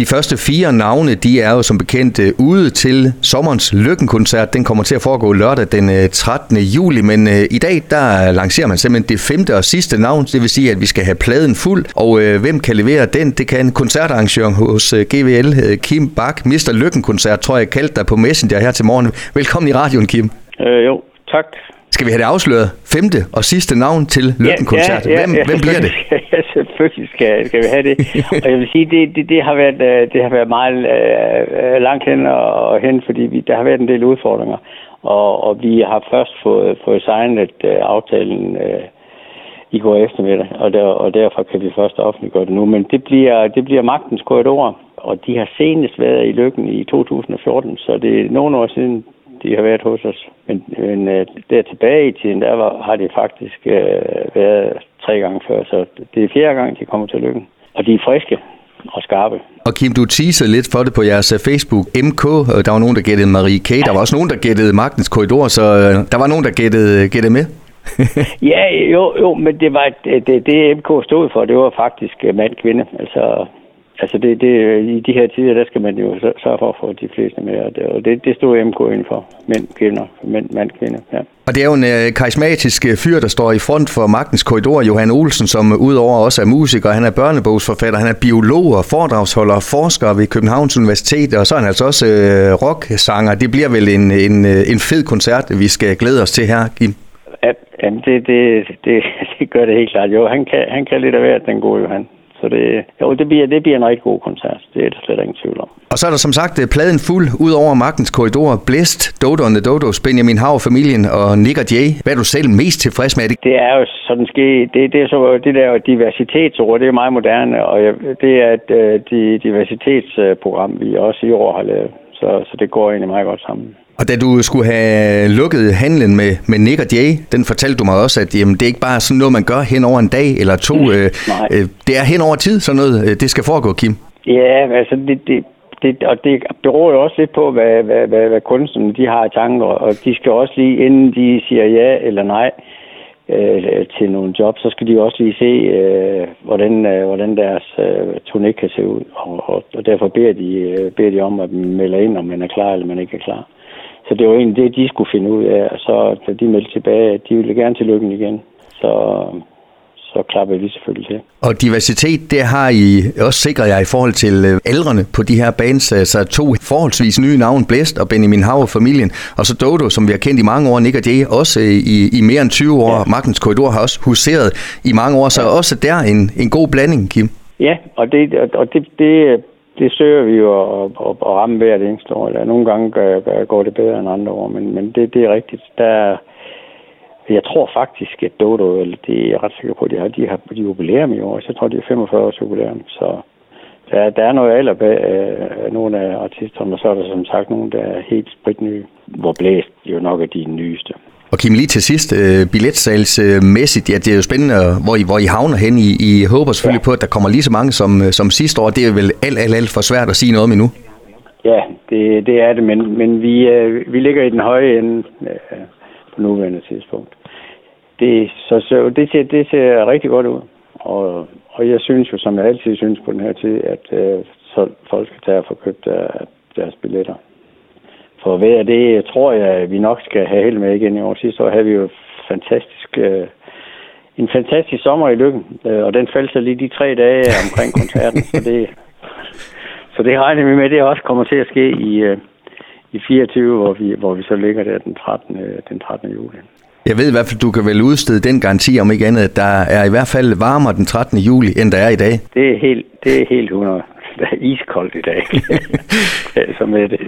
De første fire navne, de er jo som bekendt øh, ude til sommerens Lykkenkoncert. Den kommer til at foregå lørdag den øh, 13. Juli, men øh, i dag der lancerer man simpelthen det femte og sidste navn. Det vil sige, at vi skal have pladen fuld, og hvem kan levere den? Det kan koncertarrangør hos GVL, Kim Bak. Mr. Lykkenkoncert, tror jeg, kaldte dig på Messenger her til morgen. Velkommen i radioen, Kim. Øh, jo, tak. Skal vi have det afsløret? Femte og sidste navn til Lykkenkoncert. Ja, ja, ja, hvem, ja, hvem bliver det? Ja, selvfølgelig skal, skal vi have det. Og jeg vil sige, det, det, det, har, været, øh, det har været meget uh, langt hen og hen, fordi vi, der har været en del udfordringer. Og, og vi har først fået, fået signet uh, aftalen uh, i går eftermiddag, og, der, og derfor kan vi først offentliggøre det nu. Men det bliver, det bliver magtens korridor, og de har senest været i Lykken i 2014, så det er nogle år siden, de har været hos os. Men, men uh, der tilbage i tiden, der var, har de faktisk uh, været tre gange før, så det er fjerde gang, de kommer til lykken. Og de er friske og skarpe. Og Kim, du teasede lidt for det på jeres øh, Facebook. MK, der var nogen, der gættede Marie K. Der var også nogen, der gættede Magtens Korridor, så der var nogen, der gættede, gættede med. ja, jo, jo, men det var det, det, MK stod for, det var faktisk mand-kvinde. Altså, Altså det, det, i de her tider, der skal man jo sørge for at få de fleste med, og det, det, stod MK inden for. Mænd, kvinder, mænd, mand, kvinde, ja. Og det er jo en øh, karismatisk øh, fyr, der står i front for magtens korridor, Johan Olsen, som udover også er musiker, han er børnebogsforfatter, han er biolog og foredragsholder og forsker ved Københavns Universitet, og så er han altså også øh, rocksanger. Det bliver vel en, en, øh, en fed koncert, vi skal glæde os til her, Kim? Ja, det, det, det, det gør det helt klart. Jo, han kan, han kan lidt af hvert, den gode Johan. Så det, jo, det bliver, det bliver en rigtig god koncert. Det er der slet ingen tvivl om. Og så er der som sagt øh, pladen fuld ud over magtens korridor. Blæst, Dodo and the Dodos, Benjamin Hav, familien og Nick og Jay. Hvad er du selv mest tilfreds med? Det er jo sådan ske, det, det er så det der diversitetsord, det er meget moderne, og det er et uh, diversitetsprogram, vi også i år har lavet. Så, så det går egentlig meget godt sammen. Og da du skulle have lukket handlen med, med Nick og Jay, den fortalte du mig også, at jamen, det er ikke bare sådan noget, man gør hen over en dag eller to. Mm, øh, øh, det er hen over tid, sådan noget, øh, det skal foregå, Kim. Ja, altså det, det, det, og det beror jo også lidt på, hvad, hvad, hvad, hvad kunstnerne de har i tanker, og de skal også lige, inden de siger ja eller nej øh, til nogle job, så skal de også lige se, øh, hvordan, øh, hvordan deres øh, turné kan se ud, og, og, og derfor beder de, øh, beder de om at melde ind, om man er klar eller man ikke er klar. Så det var egentlig det, de skulle finde ud af. Og så da de meldte tilbage, at de ville gerne til lykken igen. Så, så klapper vi selvfølgelig til. Og diversitet, det har I også sikret jer i forhold til ældrene øh, på de her bands. Så altså to forholdsvis nye navn, Blæst og Benjamin og familien. Og så Dodo, som vi har kendt i mange år, Nick og Jay, også i, i mere end 20 år. Ja. Magtens Korridor har også huseret i mange år, så ja. også der en, en god blanding, Kim. Ja, og det, og det, det det søger vi jo at, at, at ramme hvert eneste år. Eller nogle gange gør, går det bedre end andre år, men, men det, det er rigtigt. Der, jeg tror faktisk, at Dodo, eller det er jeg ret sikker på, at de har, de har de jubilæum i år. Så jeg tror, det er 45 års jubilæum. Så der, der er noget alder bag øh, nogle af artisterne, og så er der som sagt nogle, der er helt spritnye, hvor blæst jo nok er de nyeste. Og Kim, lige til sidst, øh, billetsalgsmæssigt, ja, det er jo spændende, hvor I, hvor I havner hen. I, I håber selvfølgelig ja. på, at der kommer lige så mange som, øh, som sidste år. Det er vel alt, alt, alt for svært at sige noget om endnu. Ja, det, det er det, men, men vi, øh, vi ligger i den høje ende øh, på nuværende tidspunkt. Det, så, så det, ser, det ser rigtig godt ud. Og, og jeg synes jo, som jeg altid synes på den her tid, at øh, så folk skal tage og få købt der, deres billetter ved af det tror jeg, at vi nok skal have held med igen i år. Sidste år havde vi jo fantastisk, øh, en fantastisk sommer i Lykken, øh, og den faldt så lige de tre dage omkring koncerten. så, det, så det regner vi med, det også kommer til at ske i, øh, i 24, hvor vi, hvor vi så ligger der den 13. Den 13. juli. Jeg ved i hvert fald, du kan vel udstede den garanti om ikke andet, at der er i hvert fald varmere den 13. juli, end der er i dag. Det er helt, det er helt 100. Det er iskoldt i dag. så med det.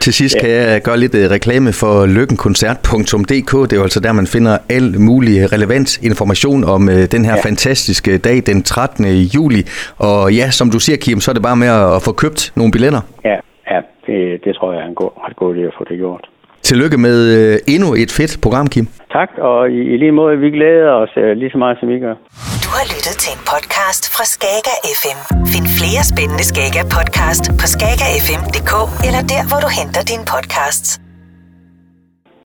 Til sidst ja. kan jeg gøre lidt øh, reklame for lykkenkoncert.dk. Det er jo altså der, man finder al mulig relevant information om uh, den her ja. fantastiske dag den 13. juli. Og ja, som du siger, Kim, så er det bare med at få købt nogle billetter. Ja, ja det, det tror jeg er en god, ret god idé at få det gjort. Tillykke med uh, endnu et fedt program, Kim. Tak, og i, i lige måde, vi glæder os lige så meget, som I gør. Du har lyttet til en podcast fra Skager FM. Find flere spændende Skager podcast på skagerfm.dk eller der, hvor du henter dine podcasts.